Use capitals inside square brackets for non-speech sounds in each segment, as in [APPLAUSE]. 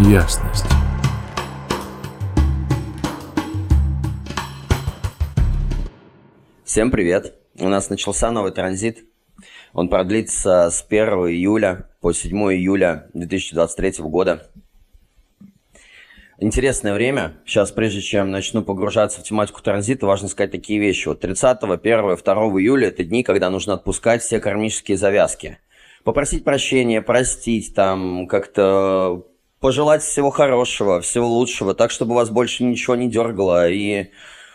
ясность. Всем привет! У нас начался новый транзит. Он продлится с 1 июля по 7 июля 2023 года. Интересное время. Сейчас, прежде чем начну погружаться в тематику транзита, важно сказать такие вещи. Вот 30, 1, 2 июля – это дни, когда нужно отпускать все кармические завязки. Попросить прощения, простить, там, как-то пожелать всего хорошего, всего лучшего, так, чтобы вас больше ничего не дергало, и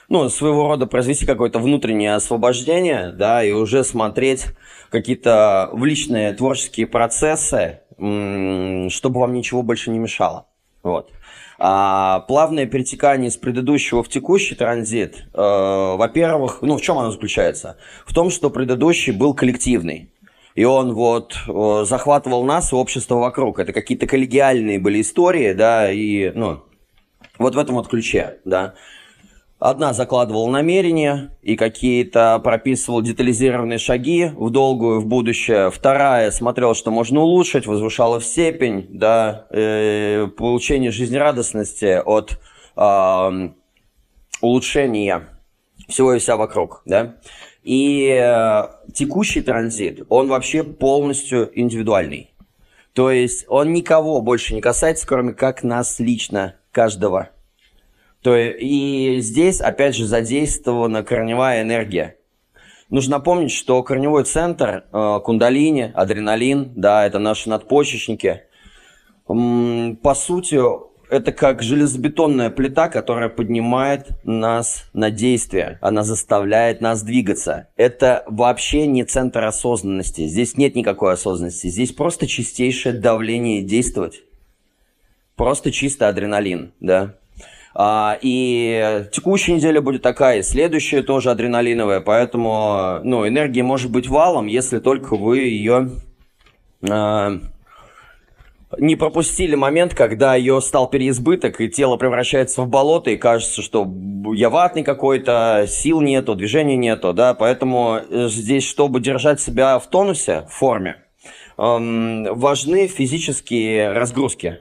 ну, своего рода произвести какое-то внутреннее освобождение, да, и уже смотреть какие-то в личные творческие процессы, чтобы вам ничего больше не мешало. Вот. А, плавное перетекание из предыдущего в текущий транзит, э, во-первых, ну в чем оно заключается? В том, что предыдущий был коллективный. И он вот э, захватывал нас и общество вокруг. Это какие-то коллегиальные были истории, да, и, ну, вот в этом вот ключе, да. Одна закладывала намерения и какие-то прописывал детализированные шаги в долгую, в будущее. Вторая смотрела, что можно улучшить, возвышала в степень, да, э, получение жизнерадостности от э, улучшения всего и вся вокруг, да. И э, текущий транзит, он вообще полностью индивидуальный. То есть он никого больше не касается, кроме как нас лично, каждого то и здесь, опять же, задействована корневая энергия. Нужно помнить, что корневой центр э, кундалини, адреналин, да, это наши надпочечники. По сути, это как железобетонная плита, которая поднимает нас на действие. Она заставляет нас двигаться. Это вообще не центр осознанности. Здесь нет никакой осознанности. Здесь просто чистейшее давление действовать. Просто чисто адреналин, да. А, и текущая неделя будет такая, следующая тоже адреналиновая, поэтому ну, энергия может быть валом, если только вы ее а, не пропустили момент, когда ее стал переизбыток, и тело превращается в болото, и кажется, что я ватный какой-то, сил нету, движения нету, да, поэтому э, здесь, чтобы держать себя в тонусе, в форме, эм, важны физические разгрузки.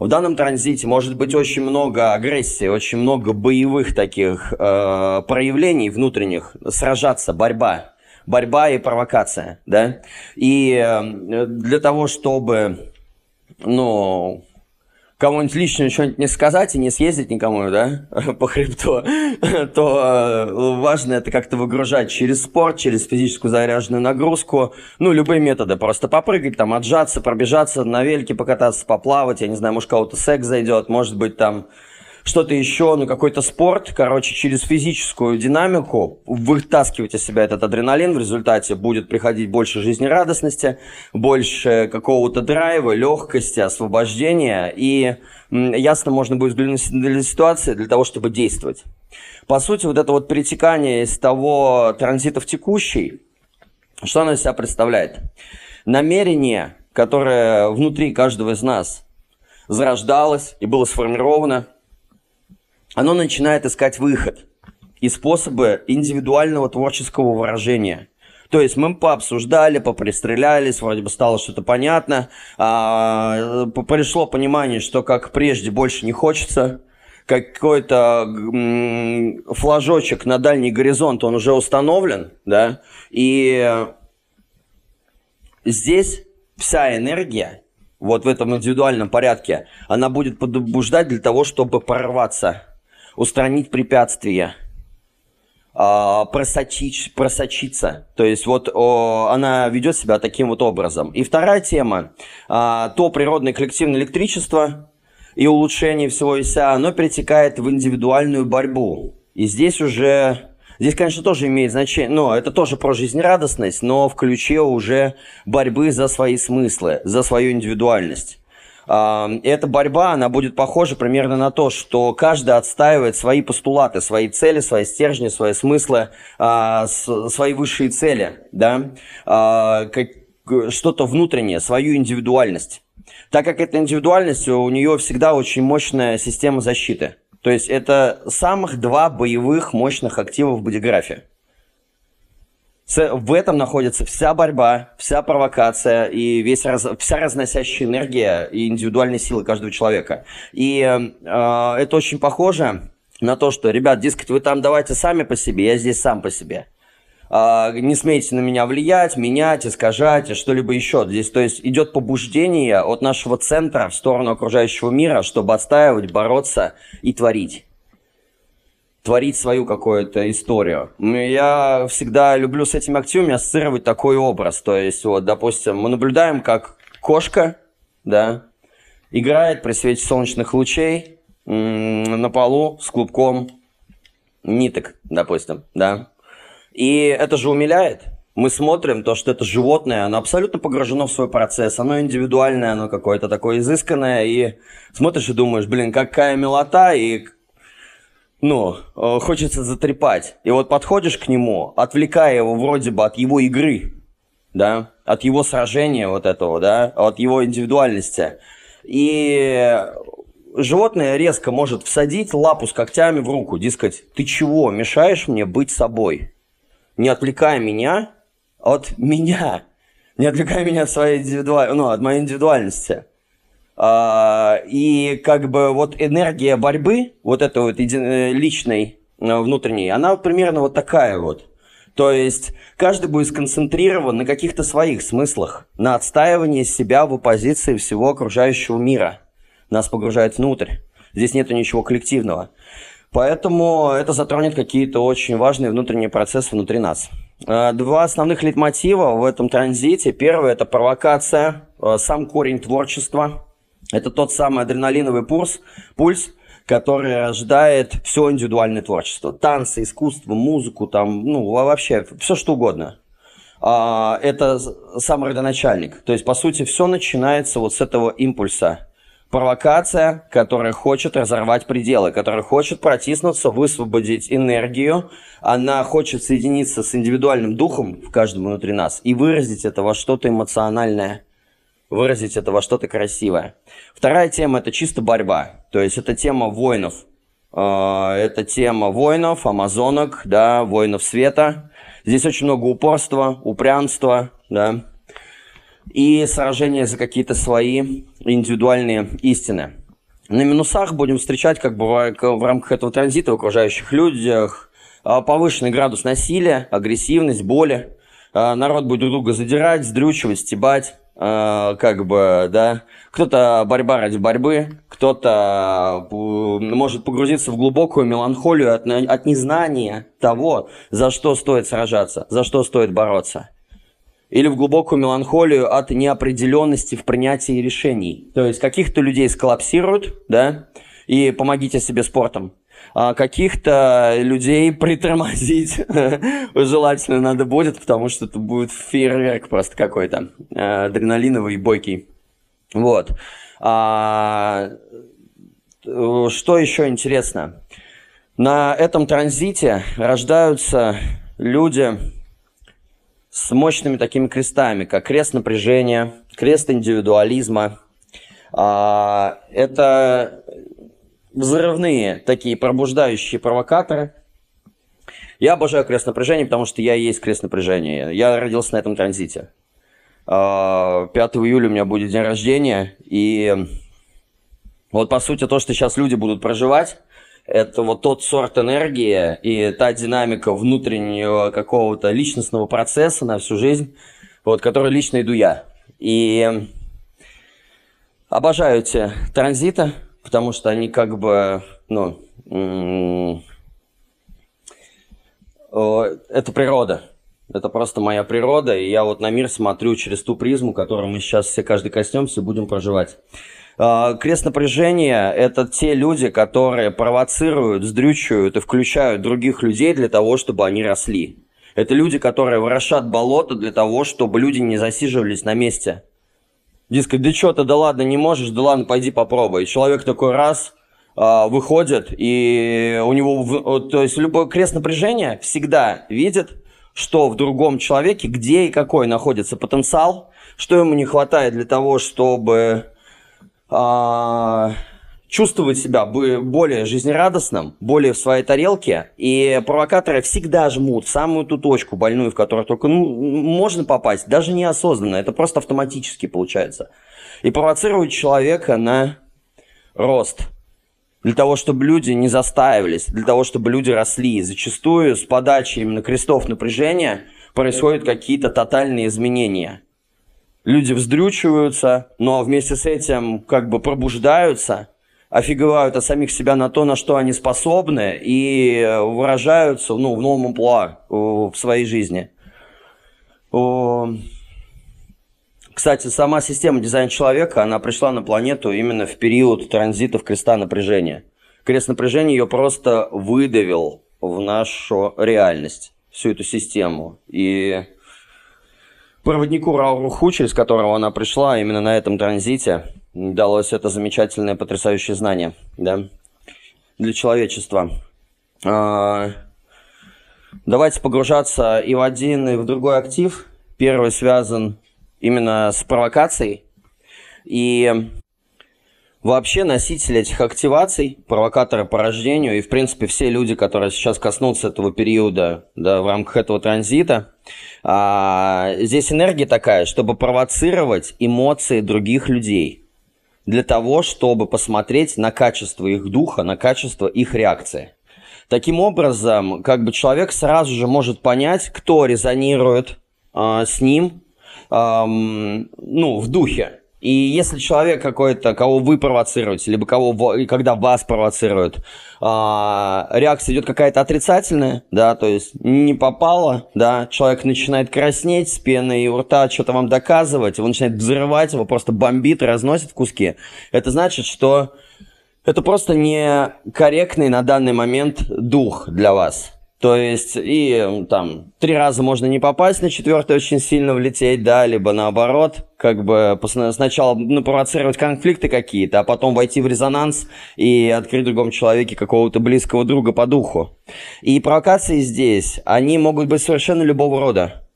В данном транзите может быть очень много агрессии, очень много боевых таких э, проявлений внутренних, сражаться, борьба, борьба и провокация, да. И э, для того, чтобы, ну, кому-нибудь лично что-нибудь не сказать и не съездить никому, да, [LAUGHS] по хребту, [LAUGHS] то э, важно это как-то выгружать через спорт, через физическую заряженную нагрузку, ну, любые методы, просто попрыгать, там, отжаться, пробежаться, на велике покататься, поплавать, я не знаю, может, кого-то секс зайдет, может быть, там, что-то еще, ну какой-то спорт, короче, через физическую динамику вытаскивать из себя этот адреналин, в результате будет приходить больше жизнерадостности, больше какого-то драйва, легкости, освобождения, и ясно можно будет взглянуть на ситуацию для того, чтобы действовать. По сути, вот это вот перетекание из того транзита в текущий, что оно из себя представляет? Намерение, которое внутри каждого из нас зарождалось и было сформировано – оно начинает искать выход и способы индивидуального творческого выражения. То есть мы пообсуждали, попристрелялись, вроде бы стало что-то понятно, а, пришло понимание, что как прежде больше не хочется, какой-то флажочек на дальний горизонт, он уже установлен, да, и здесь вся энергия, вот в этом индивидуальном порядке, она будет побуждать для того, чтобы прорваться устранить препятствия, а, просочить, просочиться. То есть вот она ведет себя таким вот образом. И вторая тема, а, то природное коллективное электричество и улучшение всего и вся, оно перетекает в индивидуальную борьбу. И здесь уже Здесь, конечно, тоже имеет значение, но это тоже про жизнерадостность, но в ключе уже борьбы за свои смыслы, за свою индивидуальность. Эта борьба, она будет похожа примерно на то, что каждый отстаивает свои постулаты, свои цели, свои стержни, свои смыслы, а, свои высшие цели, да, а, что-то внутреннее, свою индивидуальность. Так как эта индивидуальность, у нее всегда очень мощная система защиты. То есть это самых два боевых мощных актива в бодиграфе. В этом находится вся борьба, вся провокация и весь раз, вся разносящая энергия и индивидуальные силы каждого человека. И э, это очень похоже на то, что, ребят, дескать, вы там давайте сами по себе, я здесь сам по себе. Э, не смейте на меня влиять, менять, искажать, что-либо еще. Здесь, то есть, идет побуждение от нашего центра в сторону окружающего мира, чтобы отстаивать, бороться и творить творить свою какую-то историю. Я всегда люблю с этими активами ассоциировать такой образ. То есть, вот, допустим, мы наблюдаем, как кошка, да, играет при свете солнечных лучей на полу с клубком ниток, допустим, да. И это же умиляет. Мы смотрим то, что это животное, оно абсолютно погружено в свой процесс, оно индивидуальное, оно какое-то такое изысканное, и смотришь и думаешь, блин, какая милота, и ну, э, хочется затрепать. И вот подходишь к нему, отвлекая его вроде бы от его игры, да, от его сражения вот этого, да, от его индивидуальности. И животное резко может всадить лапу с когтями в руку, дескать, ты чего, мешаешь мне быть собой? Не отвлекай меня от меня. Не отвлекай меня от своей индивидуальности, ну, от моей индивидуальности. А, и как бы вот энергия борьбы, вот этой вот э, личной, э, внутренней, она примерно вот такая вот. То есть каждый будет сконцентрирован на каких-то своих смыслах, на отстаивании себя в оппозиции всего окружающего мира. Нас погружает внутрь. Здесь нет ничего коллективного. Поэтому это затронет какие-то очень важные внутренние процессы внутри нас. А, два основных лейтмотива в этом транзите. Первый – это провокация, э, сам корень творчества – это тот самый адреналиновый пульс, пульс который рождает все индивидуальное творчество. Танцы, искусство, музыку, там, ну, вообще, все что угодно. А, это сам родоначальник. То есть, по сути, все начинается вот с этого импульса. Провокация, которая хочет разорвать пределы, которая хочет протиснуться, высвободить энергию. Она хочет соединиться с индивидуальным духом в каждом внутри нас и выразить это во что-то эмоциональное выразить это во что-то красивое. Вторая тема – это чисто борьба. То есть это тема воинов. А, это тема воинов, амазонок, да, воинов света. Здесь очень много упорства, упрямства, да, и сражения за какие-то свои индивидуальные истины. На минусах будем встречать как бы в рамках этого транзита в окружающих людях а, повышенный градус насилия, агрессивность, боли. А, народ будет друг друга задирать, сдрючивать, стебать. А, как бы, да, кто-то борьба ради борьбы, кто-то э, может погрузиться в глубокую меланхолию от, от незнания того, за что стоит сражаться, за что стоит бороться. Или в глубокую меланхолию от неопределенности в принятии решений. То есть каких-то людей сколлапсируют, да, и помогите себе спортом каких-то людей притормозить [LAUGHS] желательно надо будет, потому что это будет фейерверк просто какой-то, э, адреналиновый, бойкий. Вот. А, что еще интересно? На этом транзите рождаются люди с мощными такими крестами, как крест напряжения, крест индивидуализма. А, это взрывные такие пробуждающие провокаторы. Я обожаю крест напряжения, потому что я и есть крест напряжения. Я родился на этом транзите. 5 а, июля у меня будет день рождения, и вот по сути то, что сейчас люди будут проживать, это вот тот сорт энергии и та динамика внутреннего какого-то личностного процесса на всю жизнь, вот, который лично иду я. И обожаю эти транзиты, потому что они как бы, ну, это природа. Это просто моя природа, и я вот на мир смотрю через ту призму, которую мы сейчас все каждый коснемся и будем проживать. А, крест напряжения – это те люди, которые провоцируют, сдрючивают и включают других людей для того, чтобы они росли. Это люди, которые ворошат болото для того, чтобы люди не засиживались на месте. Дескать, да что ты, да ладно, не можешь, да ладно, пойди попробуй. человек такой раз а, выходит, и у него, то есть любой крест напряжения всегда видит, что в другом человеке, где и какой находится потенциал, что ему не хватает для того, чтобы а, чувствовать себя более жизнерадостным, более в своей тарелке, и провокаторы всегда жмут в самую ту точку больную, в которую только ну, можно попасть, даже неосознанно, это просто автоматически получается. И провоцируют человека на рост, для того, чтобы люди не застаивались, для того, чтобы люди росли. Зачастую с подачи именно крестов напряжения происходят какие-то тотальные изменения. Люди вздрючиваются, но вместе с этим как бы пробуждаются – офигевают от самих себя на то, на что они способны, и выражаются ну, в новом амплуа в своей жизни. Кстати, сама система дизайна человека, она пришла на планету именно в период транзитов креста напряжения. Крест напряжения ее просто выдавил в нашу реальность, всю эту систему. И проводнику Рауруху, через которого она пришла, именно на этом транзите, далось это замечательное, потрясающее знание, да, для человечества. А, давайте погружаться и в один, и в другой актив. Первый связан именно с провокацией. И вообще носитель этих активаций, провокаторы по рождению, и в принципе все люди, которые сейчас коснутся этого периода да, в рамках этого транзита, а, здесь энергия такая, чтобы провоцировать эмоции других людей для того, чтобы посмотреть на качество их духа, на качество их реакции. Таким образом, как бы человек сразу же может понять, кто резонирует э, с ним, э, ну, в духе. И если человек какой-то, кого вы провоцируете, либо кого, когда вас провоцируют, а, реакция идет какая-то отрицательная, да, то есть не попало, да, человек начинает краснеть с пеной у рта, что-то вам доказывать, его начинает взрывать, его просто бомбит, разносит в куски, это значит, что это просто не корректный на данный момент дух для вас. То есть, и там, три раза можно не попасть, на четвертый очень сильно влететь, да, либо наоборот, как бы сначала ну, провоцировать конфликты какие-то, а потом войти в резонанс и открыть другому человеке какого-то близкого друга по духу. И провокации здесь, они могут быть совершенно любого рода.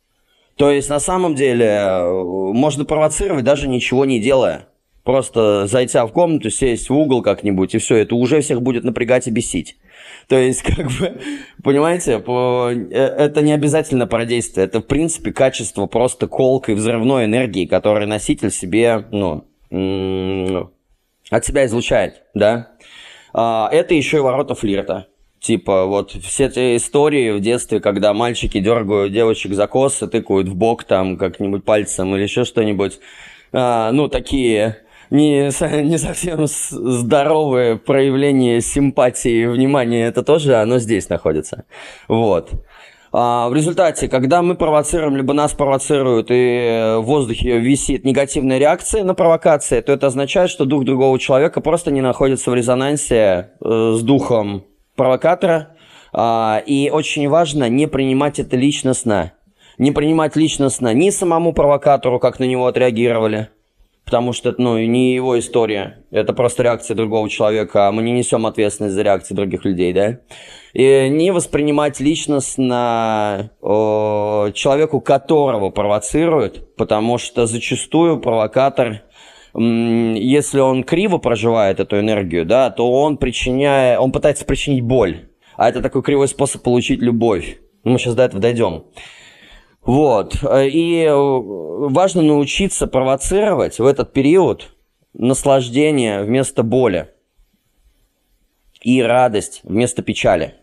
То есть, на самом деле, э, можно провоцировать даже ничего не делая. Просто зайти в комнату, сесть в угол как-нибудь, и все, это уже всех будет напрягать и бесить. То есть, [LAUGHS] как бы, понимаете, по, э, это не обязательно про действие, это, в принципе, качество просто колкой взрывной энергии, которую носитель себе, ну, от себя излучает, да. А, это еще и ворота флирта. Типа, вот все эти истории в детстве, когда мальчики дергают девочек за косы, тыкают в бок там как-нибудь пальцем или еще что-нибудь. А, ну, такие не, не совсем здоровое проявление симпатии и внимания, это тоже оно здесь находится. Вот. А в результате, когда мы провоцируем, либо нас провоцируют, и в воздухе висит негативная реакция на провокации, то это означает, что дух другого человека просто не находится в резонансе э, с духом провокатора. А, и очень важно не принимать это личностно. Не принимать личностно ни самому провокатору, как на него отреагировали, потому что это ну, не его история, это просто реакция другого человека, а мы не несем ответственность за реакции других людей, да? И не воспринимать личностно о, человеку, которого провоцируют, потому что зачастую провокатор, если он криво проживает эту энергию, да, то он причиняет, он пытается причинить боль, а это такой кривой способ получить любовь. Мы сейчас до этого дойдем. Вот. И э, важно научиться провоцировать в этот период наслаждение вместо боли и радость вместо печали.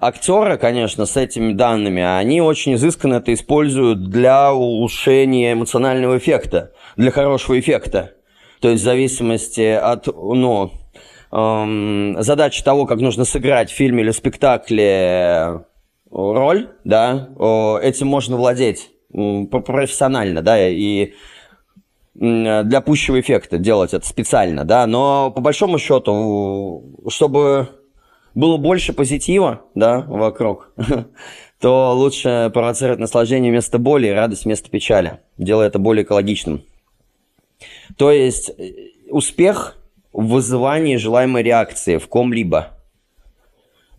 Актеры, конечно, с этими данными, они очень изысканно это используют для улучшения эмоционального эффекта, для хорошего эффекта. То есть в зависимости от ну, эм, задачи того, как нужно сыграть в фильме или спектакле роль, да, этим можно владеть профессионально, да, и для пущего эффекта делать это специально, да, но по большому счету, чтобы было больше позитива, да, вокруг, [LAUGHS] то лучше провоцировать наслаждение вместо боли и радость вместо печали, делая это более экологичным. То есть успех в вызывании желаемой реакции в ком-либо –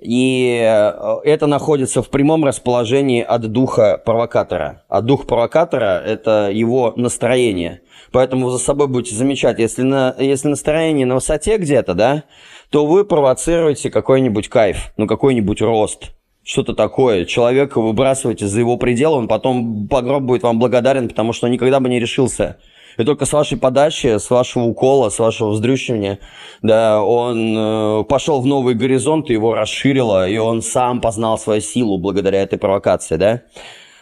И э, это находится в прямом расположении от духа провокатора. А дух провокатора – это его настроение. Поэтому за собой будете замечать, если, на, если настроение на высоте где-то, да, то вы провоцируете какой-нибудь кайф, ну какой-нибудь рост, что-то такое. Человека выбрасываете за его пределы, он потом по гроб будет вам благодарен, потому что никогда бы не решился и только с вашей подачи, с вашего укола, с вашего вздрючивания, да, он э, пошел в новый горизонт, его расширило, и он сам познал свою силу благодаря этой провокации, да.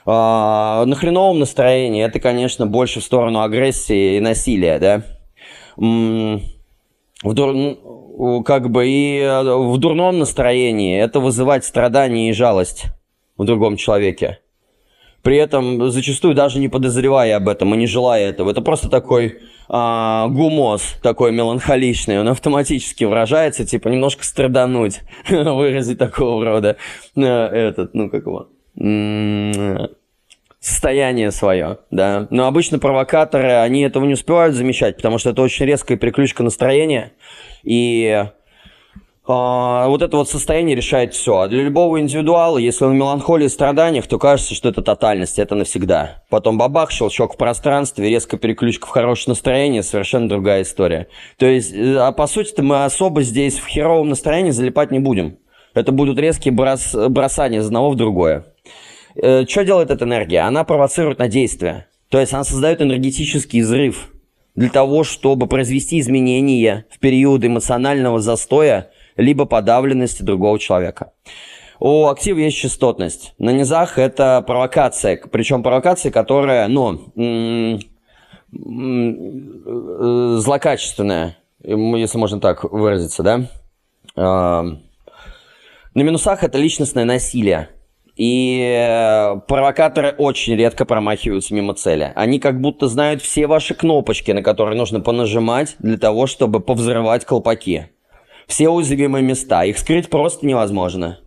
А, на хреновом настроении это, конечно, больше в сторону агрессии и насилия, да. В дур... Как бы и э, в дурном настроении это вызывать страдания и жалость в другом человеке при этом зачастую даже не подозревая об этом и не желая этого. Это просто такой а, гумоз, такой меланхоличный, он автоматически выражается, типа немножко страдануть, [LAUGHS] выразить такого рода э, этот, ну как его, состояние свое, да. Но обычно провокаторы, они этого не успевают замечать, потому что это очень резкая переключка настроения, и вот это вот состояние решает все. А для любого индивидуала, если он в меланхолии и страданиях, то кажется, что это тотальность, это навсегда. Потом бабах, щелчок в пространстве, резко переключка в хорошее настроение, совершенно другая история. То есть, э, а по сути-то мы особо здесь в херовом настроении залипать не будем. Это будут резкие брос... бросания из одного в другое. Э, что делает эта энергия? Она провоцирует на действие. То есть она создает энергетический взрыв для того, чтобы произвести изменения в период эмоционального застоя либо подавленности другого человека. У актива есть частотность. На низах это провокация, причем провокация, которая, ну, злокачественная, если можно так выразиться, да. А, на минусах это личностное насилие. И э, провокаторы очень редко промахиваются мимо цели. Они как будто знают все ваши кнопочки, на которые нужно понажимать для того, чтобы повзрывать колпаки все уязвимые места. Их скрыть просто невозможно.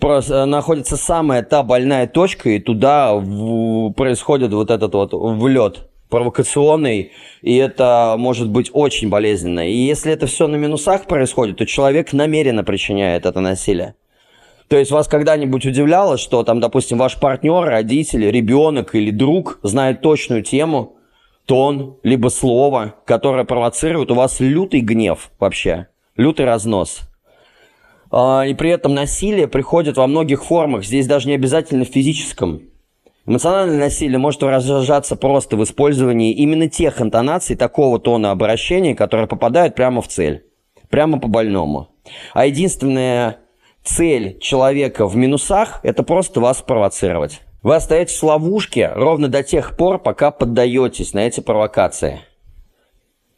Просто э, находится самая та больная точка, и туда в, происходит вот этот вот влет провокационный, и это может быть очень болезненно. И если это все на минусах происходит, то человек намеренно причиняет это насилие. То есть вас когда-нибудь удивляло, что там, допустим, ваш партнер, родитель, ребенок или друг знает точную тему, тон, либо слово, которое провоцирует у вас лютый гнев вообще лютый разнос. А, и при этом насилие приходит во многих формах, здесь даже не обязательно в физическом. Эмоциональное насилие может выражаться просто в использовании именно тех интонаций, такого тона обращения, которые попадают прямо в цель, прямо по больному. А единственная цель человека в минусах – это просто вас провоцировать. Вы остаетесь в ловушке ровно до тех пор, пока поддаетесь на эти провокации –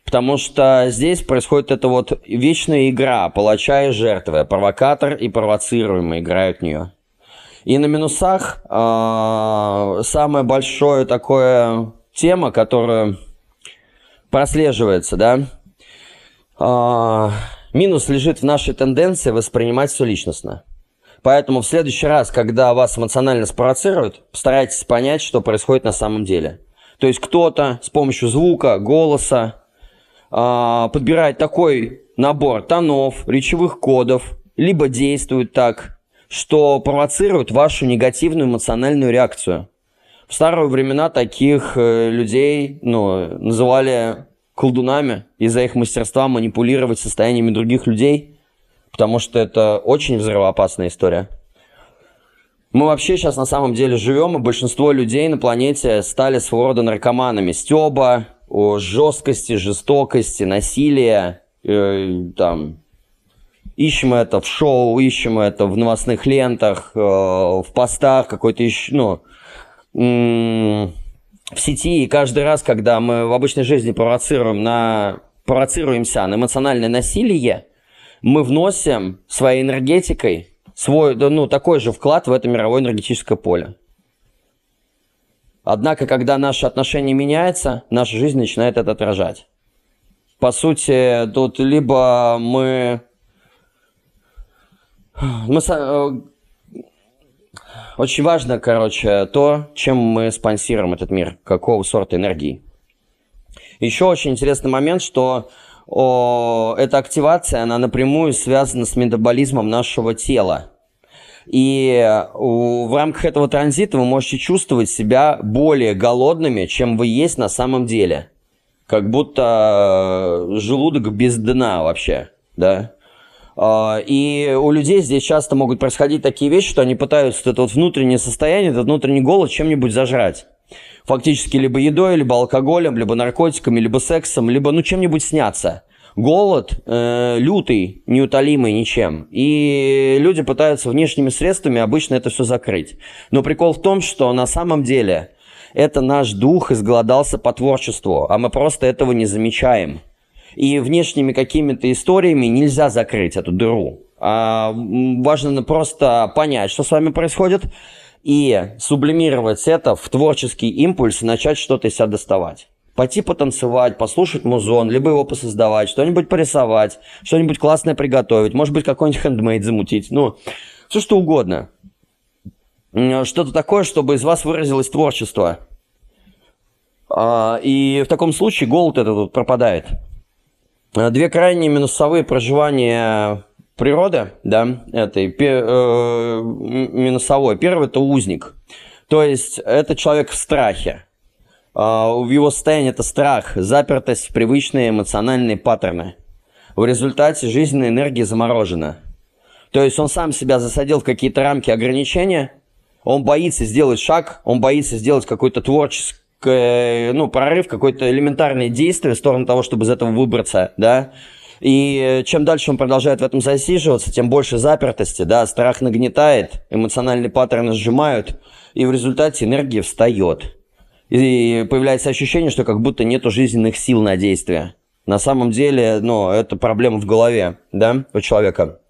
Потому что здесь происходит эта вот вечная игра палача и жертвы. Провокатор и провоцируемый играют в нее. И на минусах э, самое большое такое тема, которая прослеживается, да, э, минус лежит в нашей тенденции воспринимать все личностно. Поэтому в следующий раз, когда вас эмоционально спровоцируют, постарайтесь понять, что происходит на самом деле. То есть кто-то с помощью звука, голоса, подбирает такой набор тонов, речевых кодов, либо действует так, что провоцирует вашу негативную эмоциональную реакцию. В старые времена таких э, людей ну, называли колдунами из-за их мастерства манипулировать состояниями других людей, потому что это очень взрывоопасная история. Мы вообще сейчас на самом деле живем, и большинство людей на планете стали своего рода наркоманами. Стеба, о жесткости, жестокости, насилия, э, там, ищем это в шоу, ищем это в новостных лентах, э, в постах, какой-то еще, ну, в сети, и каждый раз, когда мы в обычной жизни провоцируем на, провоцируемся на эмоциональное насилие, мы вносим своей энергетикой свой, ну, такой же вклад в это мировое энергетическое поле. Однако, когда наши отношения меняются, наша жизнь начинает это отражать. По сути, тут либо мы... мы э, очень важно, короче, то, чем мы спонсируем этот мир, какого сорта энергии. Еще очень интересный момент, что о, эта активация, она напрямую связана с метаболизмом нашего тела. И в рамках этого транзита вы можете чувствовать себя более голодными, чем вы есть на самом деле. Как будто желудок без дна вообще, да. А, и у людей здесь часто могут происходить такие вещи, что они пытаются это вот внутреннее состояние, этот внутренний голод чем-нибудь зажрать. Фактически либо едой, либо алкоголем, либо наркотиками, либо сексом, либо ну чем-нибудь сняться. Голод э, лютый, неутолимый ничем. И люди пытаются внешними средствами обычно это все закрыть. Но прикол в том, что на самом деле это наш дух изголодался по творчеству, а мы просто этого не замечаем. И внешними какими-то историями нельзя закрыть эту дыру. А, важно просто понять, что с вами происходит, и сублимировать это в творческий импульс и начать что-то из себя доставать. Пойти потанцевать, послушать музон, либо его посоздавать, что-нибудь порисовать, что-нибудь классное приготовить, может быть, какой-нибудь хендмейд замутить, ну, все что угодно. Что-то такое, чтобы из вас выразилось творчество. А, и в таком случае голод этот вот пропадает. Э, две крайние минусовые проживания природы, да, этой э, минусовой. Первый – это узник. То есть это человек в страхе. Э, в его состоянии это страх, запертость в привычные эмоциональные паттерны. В результате жизненная энергия заморожена. То есть он сам себя засадил в какие-то рамки ограничения, он боится сделать шаг, он боится сделать какой-то творческий ну, прорыв, какое-то элементарное действие в сторону того, чтобы из этого выбраться, да, и чем дальше он продолжает в этом засиживаться, тем больше запертости, да, страх нагнетает, эмоциональные паттерны сжимают, и в результате энергия встает. И появляется ощущение, что как будто нету жизненных сил на действие. На самом деле, ну, это проблема в голове, да, у человека.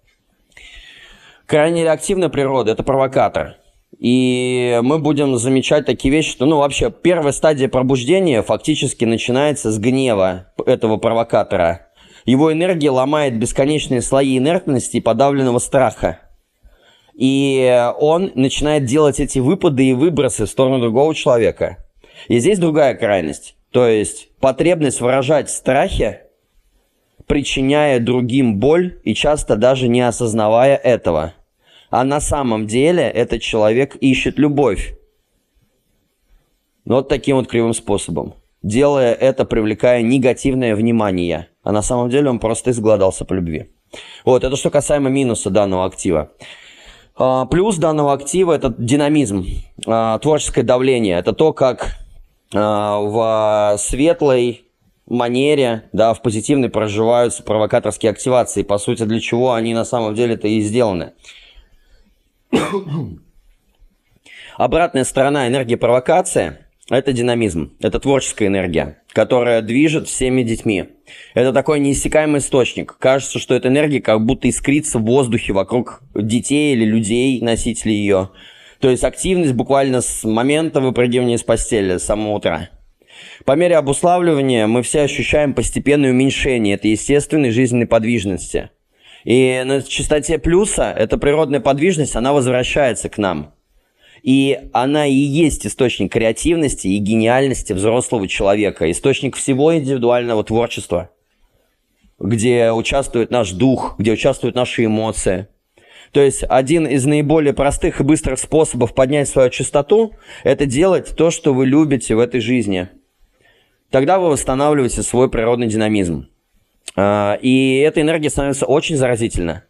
Крайне реактивная природа – это провокатор – и мы будем замечать такие вещи, что, ну, вообще, первая стадия пробуждения фактически начинается с гнева этого провокатора. Его энергия ломает бесконечные слои инертности и подавленного страха. И он начинает делать эти выпады и выбросы в сторону другого человека. И здесь другая крайность. То есть потребность выражать страхи, причиняя другим боль и часто даже не осознавая этого – а на самом деле этот человек ищет любовь. Вот таким вот кривым способом. Делая это, привлекая негативное внимание. А на самом деле он просто изгладался по любви. Вот, это что касаемо минуса данного актива. А, плюс данного актива это динамизм, а, творческое давление. Это то, как в светлой манере, да, в позитивной проживаются провокаторские активации. По сути, для чего они на самом деле-то и сделаны. [COUGHS] Обратная сторона энергии провокации – это динамизм, это творческая энергия, которая движет всеми детьми. Это такой неиссякаемый источник. Кажется, что эта энергия как будто искрится в воздухе вокруг детей или людей, носителей ее. То есть активность буквально с момента выпрыгивания из постели, с самого утра. По мере обуславливания мы все ощущаем постепенное уменьшение этой естественной жизненной подвижности – и на частоте плюса эта природная подвижность, она возвращается к нам. И она и есть источник креативности и гениальности взрослого человека, источник всего индивидуального творчества, где участвует наш дух, где участвуют наши эмоции. То есть один из наиболее простых и быстрых способов поднять свою частоту – это делать то, что вы любите в этой жизни. Тогда вы восстанавливаете свой природный динамизм. А, и эта энергия становится очень заразительна.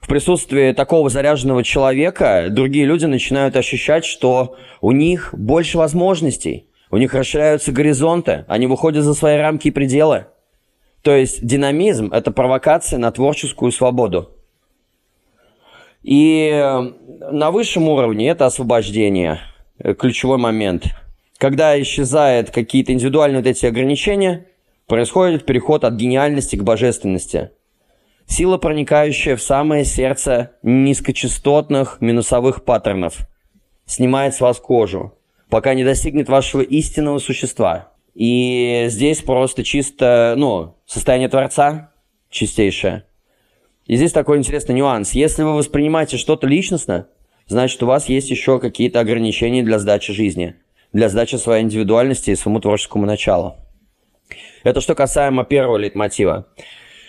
В присутствии такого заряженного человека другие люди начинают ощущать, что у них больше возможностей, у них расширяются горизонты, они выходят за свои рамки и пределы. То есть динамизм – это провокация на творческую свободу. И э, на высшем уровне это освобождение, э, ключевой момент. Когда исчезают какие-то индивидуальные вот эти ограничения, происходит переход от гениальности к божественности. Сила, проникающая в самое сердце низкочастотных минусовых паттернов, снимает с вас кожу, пока не достигнет вашего истинного существа. И здесь просто чисто, ну, состояние Творца чистейшее. И здесь такой интересный нюанс. Если вы воспринимаете что-то личностно, значит, у вас есть еще какие-то ограничения для сдачи жизни, для сдачи своей индивидуальности и своему творческому началу. Это что касаемо первого лейтмотива.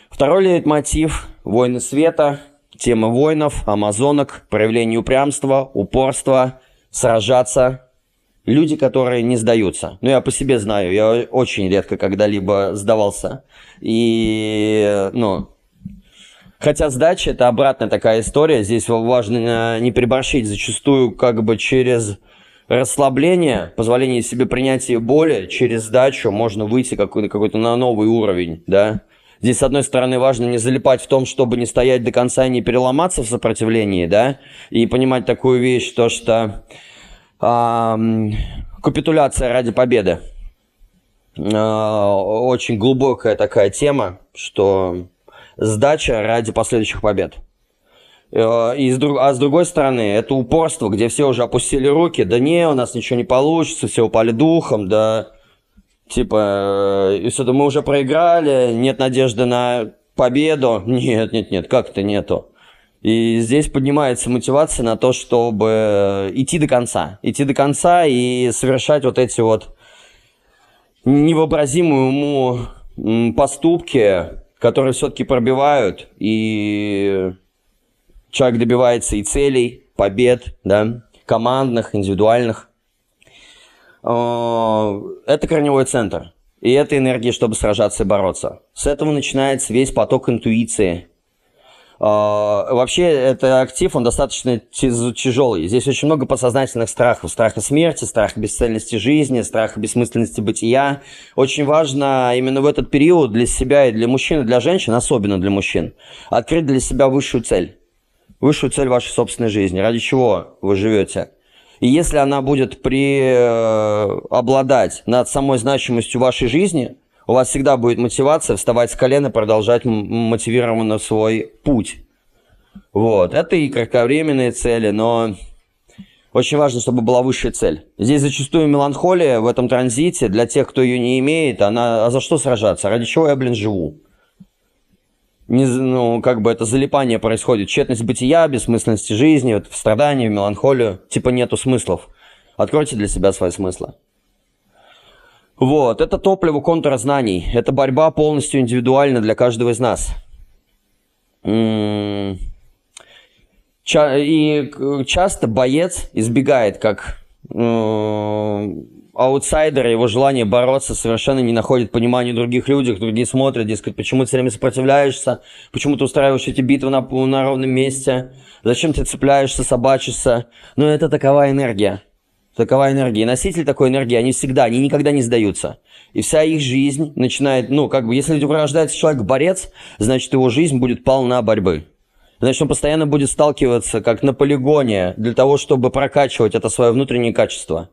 Второй лейтмотив – «Войны света», тема воинов, амазонок, проявление упрямства, упорства, сражаться. Люди, которые не сдаются. Ну, я по себе знаю, я очень редко когда-либо сдавался. И, ну, Хотя сдача это обратная такая история. Здесь важно не приборщить. Зачастую как бы через расслабление, позволение себе принятия боли, через сдачу можно выйти какой-то какой на новый уровень, да. Здесь, с одной стороны, важно не залипать в том, чтобы не стоять до конца и не переломаться в сопротивлении, да, и понимать такую вещь, то что э, капитуляция ради победы. Э, очень глубокая такая тема, что сдача ради последующих побед. Э, и с, а с другой стороны, это упорство, где все уже опустили руки, да не, у нас ничего не получится, все упали духом, да, типа, и все, мы уже проиграли, нет надежды на победу. [LAUGHS] Нет, нет, нет, как это нету? И здесь поднимается мотивация на то, чтобы идти до конца. Идти до конца и совершать вот эти вот невообразимые уму поступки, которые все-таки пробивают, и человек добивается и целей, побед, да, командных, индивидуальных. А, это корневой центр. И это энергия, чтобы сражаться и бороться. С этого начинается весь поток интуиции, вообще, это актив, он достаточно тяжелый. Здесь очень много подсознательных страхов. Страха смерти, страха бесцельности жизни, страха бессмысленности бытия. Очень важно именно в этот период для себя и для мужчин, и для женщин, особенно для мужчин, открыть для себя высшую цель. Высшую цель вашей собственной жизни. Ради чего вы живете. И если она будет преобладать над самой значимостью вашей жизни, у вас всегда будет мотивация вставать с колена продолжать мотивированно свой путь. Вот. Это и кратковременные цели, но очень важно, чтобы была высшая цель. Здесь зачастую меланхолия в этом транзите, для тех, кто ее не имеет, она... А за что сражаться? Ради чего я, блин, живу? Не, ну, как бы это залипание происходит. Тщетность бытия, бессмысленности жизни, вот в страдании, в меланхолию. Типа нету смыслов. Откройте для себя свои смыслы. Вот, это топливо контура знаний. Это борьба полностью индивидуальна для каждого из нас. И часто боец избегает как аутсайдер, его желание бороться совершенно не находит понимания других людях, другие смотрят, дескать, почему ты все время сопротивляешься, почему ты устраиваешь эти битвы на, на ровном месте, зачем ты цепляешься, собачишься. Но это такова энергия. Такова энергия. И носитель такой энергии, они всегда, они никогда не сдаются. И вся их жизнь начинает, ну, как бы, если рождается человек борец, значит, его жизнь будет полна борьбы. Значит, он постоянно будет сталкиваться, как на полигоне, для того, чтобы прокачивать это свое внутреннее качество.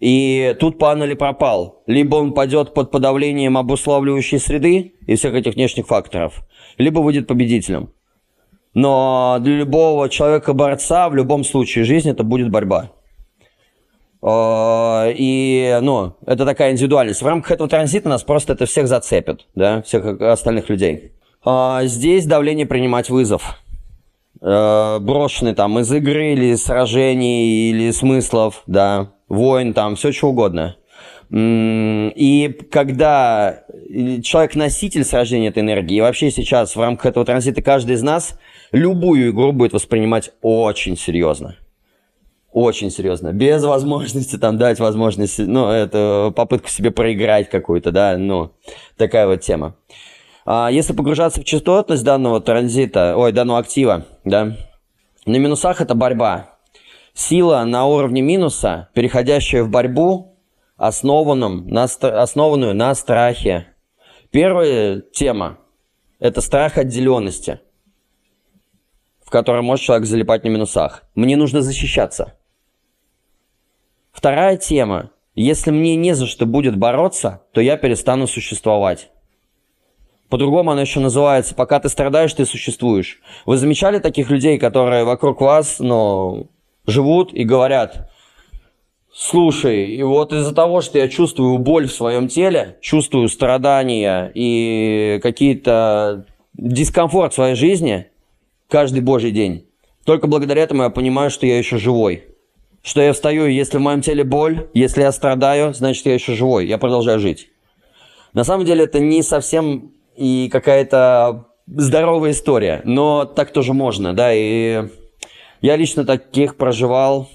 И тут пан или пропал. Либо он пойдет под подавлением обуславливающей среды и всех этих внешних факторов, либо выйдет победителем. Но для любого человека-борца в любом случае жизнь это будет борьба. А, и, ну, это такая индивидуальность. В рамках этого транзита нас просто это всех зацепит, да, всех остальных людей. А, здесь давление принимать вызов. А, брошенный там из игры или сражений, или смыслов, да, войн там, все что угодно. И когда человек-носитель сражения этой энергии, и вообще сейчас в рамках этого транзита каждый из нас любую игру будет воспринимать очень серьезно. Очень серьезно. Без возможности там дать возможность, ну, это попытку себе проиграть какую-то, да, ну, такая вот тема. А если погружаться в частотность данного транзита, ой, данного актива, да, на минусах это борьба. Сила на уровне минуса, переходящая в борьбу, основанном на, основанную на страхе. Первая тема – это страх отделенности, в котором может человек залипать на минусах. Мне нужно защищаться – Вторая тема. Если мне не за что будет бороться, то я перестану существовать. По-другому она еще называется «Пока ты страдаешь, ты существуешь». Вы замечали таких людей, которые вокруг вас, ну, живут и говорят, слушай, и вот из-за того, что я чувствую боль в своем теле, чувствую страдания и какие-то дискомфорт в своей жизни каждый божий день, только благодаря этому я понимаю, что я еще живой что я встаю, если в моем теле боль, если я страдаю, значит, я еще живой, я продолжаю жить. На самом деле это не совсем и какая-то здоровая история, но так тоже можно, да, и я лично таких проживал,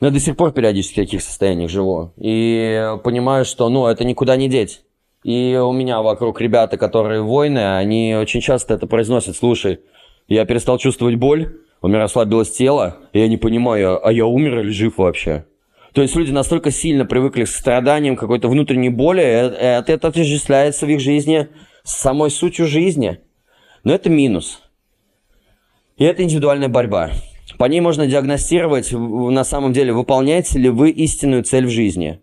но до сих пор периодически в таких состояниях живу, и понимаю, что, ну, это никуда не деть. И у меня вокруг ребята, которые воины, они очень часто это произносят, слушай, я перестал чувствовать боль, у меня расслабилось тело, и я не понимаю, а я умер или жив вообще? То есть люди настолько сильно привыкли к страданиям, какой-то внутренней боли, э, это, это отождествляется в их жизни с самой сутью жизни. Но это минус. И это индивидуальная борьба. По ней можно диагностировать, на самом деле, выполняете ли вы истинную цель в жизни.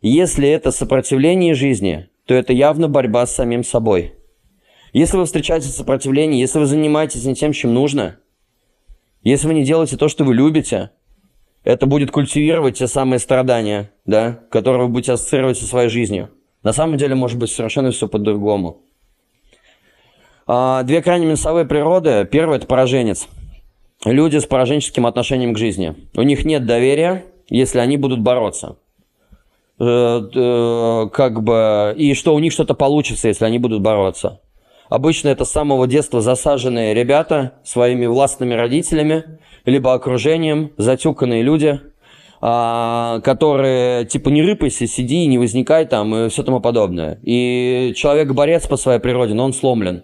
Если это сопротивление жизни, то это явно борьба с самим собой. Если вы встречаете сопротивление, если вы занимаетесь не тем, чем нужно, если вы не делаете то, что вы любите – это будет культивировать те самые страдания, да, которые вы будете ассоциировать со своей жизнью. На самом деле может быть совершенно все по-другому. А, две крайне минусовые природы. Первый – это пораженец. Люди с пораженческим отношением к жизни. У них нет доверия, если они будут бороться. Э, э, как бы, и что у них что-то получится, если они будут бороться. Обычно это с самого детства засаженные ребята своими властными родителями, либо окружением, затюканные люди, а, которые типа не рыпайся, сиди, не возникай там и все тому подобное. И человек борец по своей природе, но он сломлен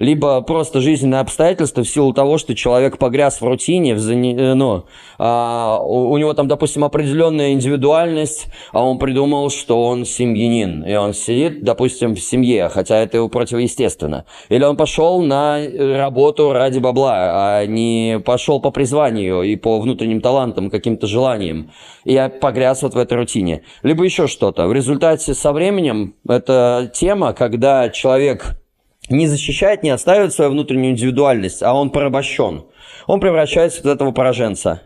либо просто жизненные обстоятельства в силу того, что человек погряз в рутине, в зане... Э, ну, а, у, у него там, допустим, определенная индивидуальность, а он придумал, что он семьянин, и он сидит, допустим, в семье, хотя это его противоестественно. Или он пошел на работу ради бабла, а не пошел по призванию и по внутренним талантам, каким-то желаниям, и погряз вот в этой рутине. Либо еще что-то. В результате со временем это тема, когда человек не защищает, не отстаивает свою внутреннюю индивидуальность, а он порабощен. Он превращается в этого пораженца.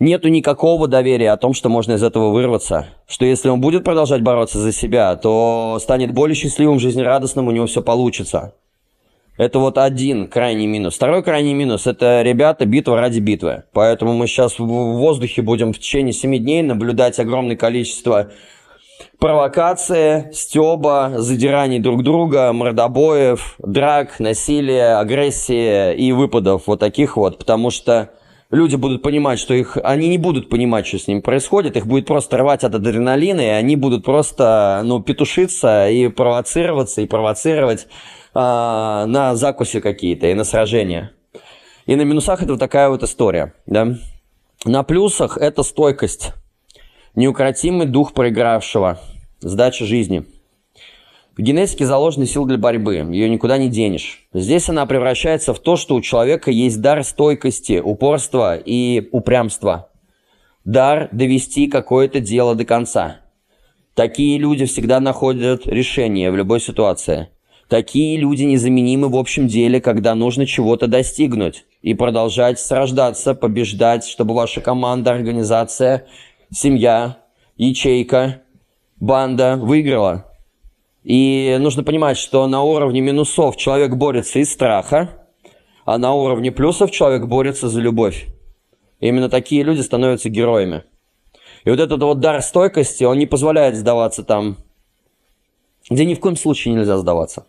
Нету никакого доверия о том, что можно из этого вырваться. Что если он будет продолжать бороться за себя, то станет более счастливым, жизнерадостным, у него все получится. Это вот один крайний минус. Второй крайний минус – это, ребята, битва ради битвы. Поэтому мы сейчас в воздухе будем в течение 7 дней наблюдать огромное количество провокации, стеба, задираний друг друга, мордобоев, драк, насилия, агрессии и выпадов вот таких вот, потому что люди будут понимать, что их... Они не будут понимать, что с ними происходит, их будет просто рвать от адреналина, и они будут просто, ну, петушиться и провоцироваться, и провоцировать э, на закуси какие-то и на сражения. И на минусах это вот такая вот история, да. На плюсах это стойкость Неукротимый дух проигравшего. Сдача жизни. В генетике заложена сила для борьбы, ее никуда не денешь. Здесь она превращается в то, что у человека есть дар стойкости, упорства и упрямства. Дар довести какое-то дело до конца. Такие люди всегда находят решение в любой ситуации. Такие люди незаменимы в общем деле, когда нужно чего-то достигнуть и продолжать сраждаться, побеждать, чтобы ваша команда, организация семья, ячейка, банда выиграла. И нужно понимать, что на уровне минусов человек борется из страха, а на уровне плюсов человек борется за любовь. И именно такие люди становятся героями. И вот этот вот дар стойкости, он не позволяет сдаваться там, где ни в коем случае нельзя сдаваться.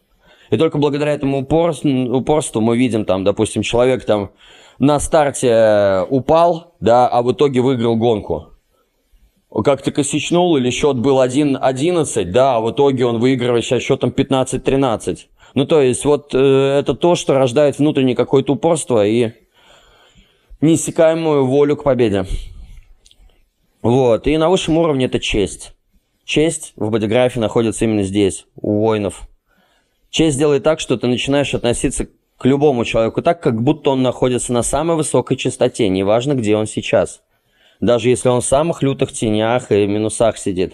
И только благодаря этому упорству, мы видим там, допустим, человек там на старте упал, да, а в итоге выиграл гонку как-то косячнул, или счет был 1-11, да, а в итоге он выигрывает сейчас счетом 15-13. Ну, то есть, вот э, это то, что рождает внутреннее какое-то упорство и неиссякаемую волю к победе. Вот, и на высшем уровне это честь. Честь в бодиграфе находится именно здесь, у воинов. Честь делает так, что ты начинаешь относиться к любому человеку так, как будто он находится на самой высокой частоте, неважно, где он сейчас даже если он в самых лютых тенях и минусах сидит.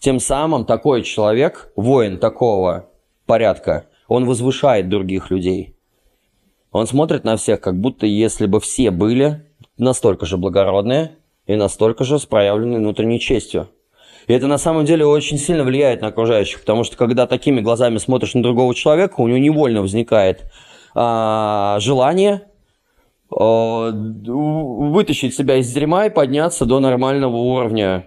Тем самым такой человек, воин такого порядка, он возвышает других людей. Он смотрит на всех, как будто если бы все были настолько же благородные и настолько же с проявленной внутренней честью. И это на самом деле очень сильно влияет на окружающих, потому что когда такими глазами смотришь на другого человека, у него невольно возникает а, желание вытащить себя из дерьма и подняться до нормального уровня,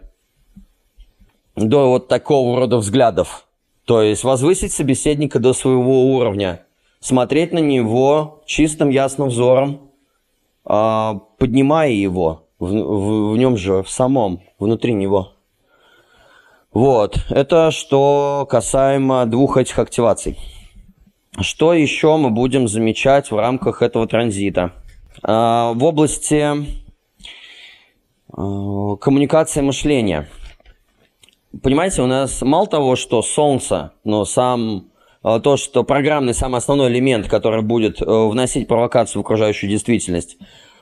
до вот такого рода взглядов. То есть возвысить собеседника до своего уровня, смотреть на него чистым ясным взором, а, поднимая его в, в, в нем же, в самом, внутри него. Вот, это что касаемо двух этих активаций. Что еще мы будем замечать в рамках этого транзита? А, в области а, коммуникации мышления. Понимаете, у нас мало того, что Солнце, но сам а, то, что программный самый основной элемент, который будет э, вносить провокацию в окружающую действительность,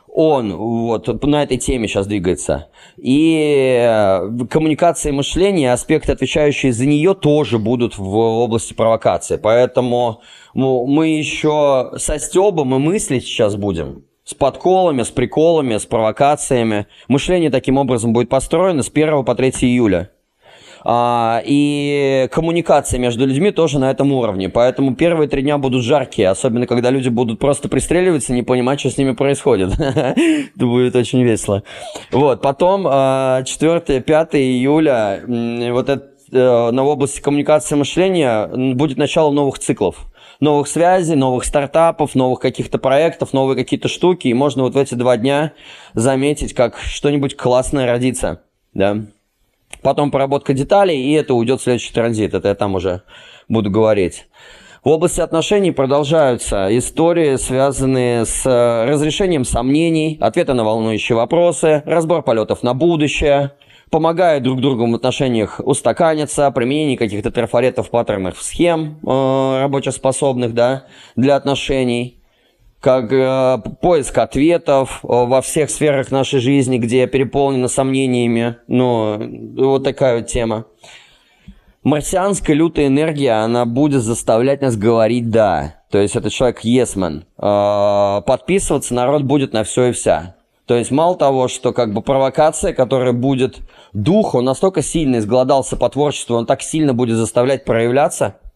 он вот на этой теме сейчас двигается. И э, коммуникация и мышление, аспекты, отвечающие за нее, тоже будут в области провокации. Поэтому мы еще со Стебом и мыслить сейчас будем. С подколами, с приколами, с провокациями. Мышление таким образом будет построено с 1 по 3 июля. А, и коммуникация между людьми тоже на этом уровне. Поэтому первые три дня будут жаркие, особенно когда люди будут просто пристреливаться, не понимать, что с ними происходит. [LAUGHS] Это будет очень весело. Вот, потом 4-5 а, июля вот это э, на области коммуникации мышления будет начало новых циклов новых связей, новых стартапов, новых каких-то проектов, новые какие-то штуки, и можно вот в эти два дня заметить, как что-нибудь классное родится, да потом поработка деталей, и это уйдет в следующий транзит. Это я там уже буду говорить. В области отношений продолжаются истории, связанные с э, разрешением сомнений, ответы на волнующие вопросы, разбор полетов на будущее, помогая друг другу в отношениях устаканиться, применение каких-то трафаретов, паттернов, схем э, рабочеспособных да, для отношений – как э, поиск ответов э, во всех сферах нашей жизни, где переполнено сомнениями. Ну, вот такая вот тема. Марсианская лютая энергия, она будет заставлять нас говорить «да». То есть это человек есмен. Э, подписываться народ будет на все и вся. То есть мало того, что как бы провокация, которая будет дух, он настолько сильно изголодался по творчеству, он так сильно будет заставлять проявляться –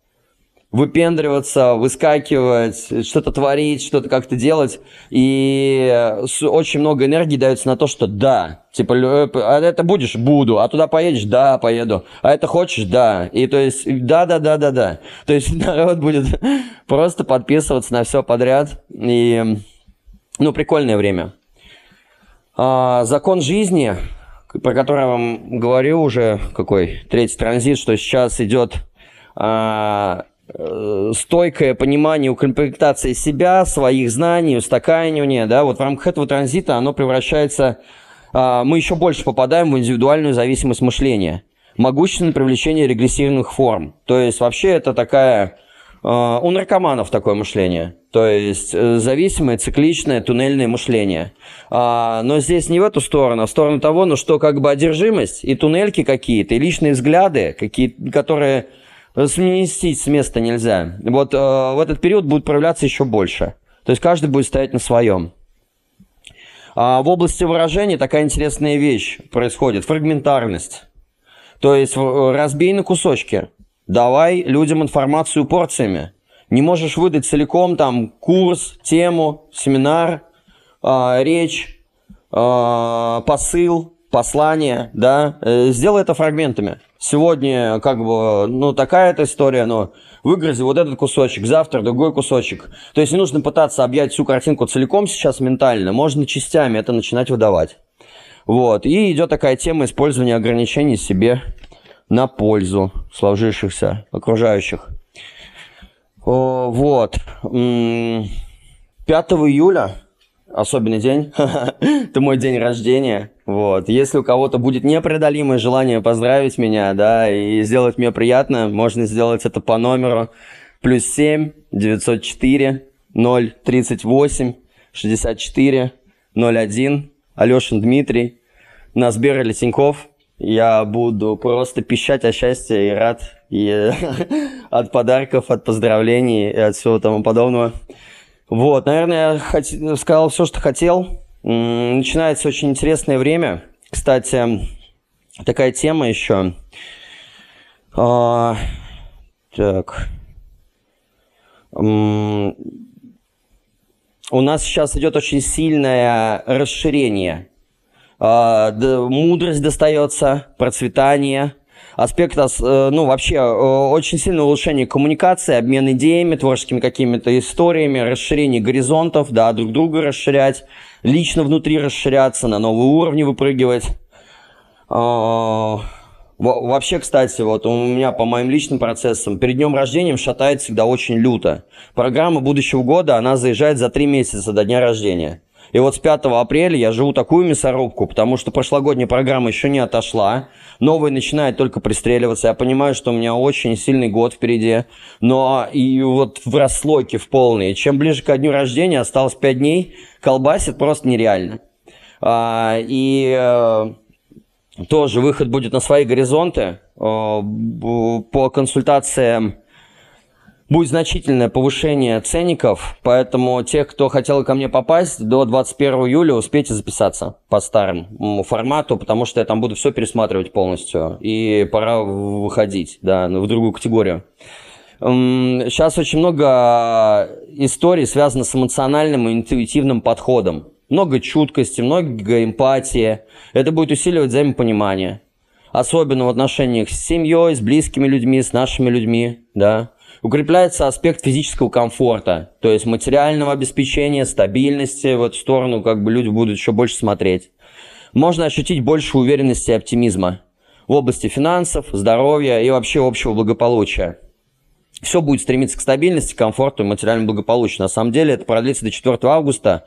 выпендриваться, выскакивать, что-то творить, что-то как-то делать. И очень много энергии дается на то, что да, типа, э, а это будешь? Буду. А туда поедешь? Да, поеду. А это хочешь? Да. И то есть, да-да-да-да-да. То есть [LAUGHS] народ будет [LAUGHS] просто подписываться на все подряд. И, ну, прикольное время. А, закон жизни, про который я вам говорю уже, какой третий транзит, что сейчас идет а, Э, стойкое понимание укомплектации себя, своих знаний, устаканивания, да, вот в рамках этого транзита оно превращается, а, мы еще больше попадаем в индивидуальную зависимость мышления, могущественное привлечение регрессивных форм. То есть вообще это такая, у наркоманов такое мышление, то есть э, зависимое, цикличное, туннельное мышление. А, но здесь не в эту сторону, а в сторону того, ну что как бы одержимость и туннельки какие-то, и личные взгляды, какие, которые сместить с места нельзя. Вот э, в этот период будет проявляться еще больше. То есть каждый будет стоять на своем. А в области выражения такая интересная вещь происходит. Фрагментарность. То есть разбей на кусочки. Давай людям информацию порциями. Не можешь выдать целиком там курс, тему, семинар, э, речь, э, посыл, послание, да. Э, сделай это фрагментами сегодня как бы, ну, такая эта история, но выгрузи вот этот кусочек, завтра другой кусочек. То есть не нужно пытаться объять всю картинку целиком сейчас ментально, можно частями это начинать выдавать. Вот, и идет такая тема использования ограничений себе на пользу сложившихся окружающих. Вот. 5 июля особенный день. [LAUGHS] Это мой день рождения. Вот. Если у кого-то будет непреодолимое желание поздравить меня, да, и сделать мне приятно, можно сделать это по номеру плюс 7 904 038 64 01 Алешин Дмитрий, на Сбер или Тиньков. Я буду просто пищать о счастье и рад и [LAUGHS] от подарков, от поздравлений и от всего тому подобного. Вот, наверное, я хот... сказал все, что хотел. Начинается очень интересное время. Кстати, такая тема еще. А, так. У нас сейчас идет очень сильное расширение. А, мудрость достается, процветание. Аспект, э, ну, вообще, э, очень сильное улучшение коммуникации, обмен идеями, творческими какими-то историями, расширение горизонтов, да, друг друга расширять, лично внутри расширяться, на новые уровни выпрыгивать. А, вообще, кстати, вот у меня по моим личным процессам перед днем рождения шатает всегда очень люто. Программа будущего года, она заезжает за три месяца до дня рождения. И вот с 5 апреля я живу такую мясорубку, потому что прошлогодняя программа еще не отошла. Новая начинает только пристреливаться. Я понимаю, что у меня очень сильный год впереди. Но и вот в расслойке в полной. Чем ближе к дню рождения, осталось 5 дней, колбасит просто нереально. А, и э, тоже выход будет на свои горизонты. Э, по консультациям будет значительное повышение ценников, поэтому тех, кто хотел ко мне попасть, до 21 июля успейте записаться по старому формату, потому что я там буду все пересматривать полностью, и пора выходить, да, в другую категорию. Сейчас очень много историй связано с эмоциональным и интуитивным подходом. Много чуткости, много эмпатии. Это будет усиливать взаимопонимание. Особенно в отношениях с семьей, с близкими людьми, с нашими людьми, да. Укрепляется аспект физического комфорта, то есть материального обеспечения, стабильности, в эту сторону как бы люди будут еще больше смотреть. Можно ощутить больше уверенности и оптимизма в области финансов, здоровья и вообще общего благополучия. Все будет стремиться к стабильности, комфорту и материальному благополучию. На самом деле это продлится до 4 августа.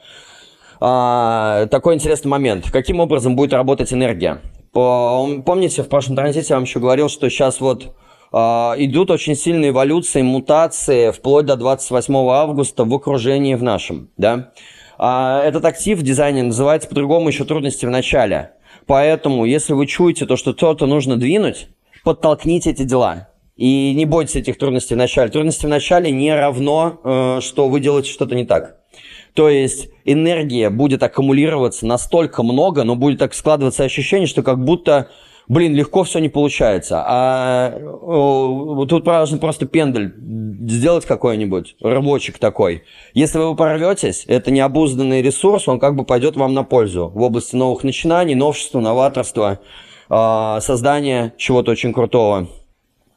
А, такой интересный момент. Каким образом будет работать энергия? Помните, в прошлом транзите я вам еще говорил, что сейчас вот идут очень сильные эволюции, мутации вплоть до 28 августа в окружении в нашем. Да? А этот актив в дизайне называется по-другому еще трудности в начале. Поэтому, если вы чуете то, что что-то нужно двинуть, подтолкните эти дела. И не бойтесь этих трудностей в начале. Трудности в начале не равно, э, что вы делаете что-то не так. То есть энергия будет аккумулироваться настолько много, но будет так складываться ощущение, что как будто блин, легко все не получается. А тут нужно просто пендель сделать какой-нибудь, рабочик такой. Если вы порветесь, это необузданный ресурс, он как бы пойдет вам на пользу в области новых начинаний, новшества, новаторства, э, создания чего-то очень крутого.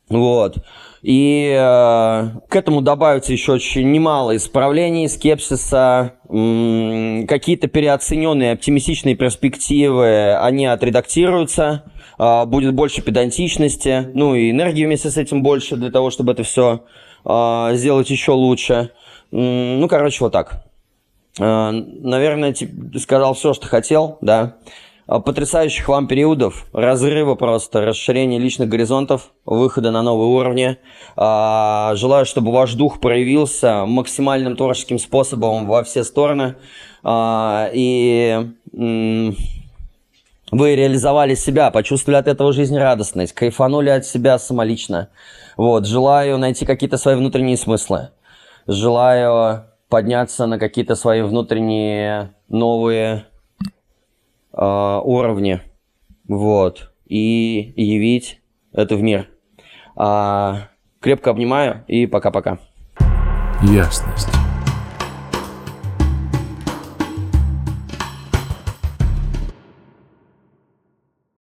Вот. И э, к этому добавится еще очень немало исправлений, скепсиса, какие-то переоцененные оптимистичные перспективы, они отредактируются, э, будет больше педантичности, ну и энергии вместе с этим больше для того, чтобы это все э, сделать еще лучше. Ну, короче, вот так. Э, наверное, сказал все, что хотел, да. А, потрясающих вам периодов, разрыва просто, расширения личных горизонтов, выхода на новые уровни. А, желаю, чтобы ваш дух проявился максимальным творческим способом во все стороны. А, и вы реализовали себя, почувствовали от этого жизнерадостность, кайфанули от себя самолично. Вот, желаю найти какие-то свои внутренние смыслы. Желаю подняться на какие-то свои внутренние новые уровне, вот, и явить это в мир. А, крепко обнимаю и пока-пока. Ясность.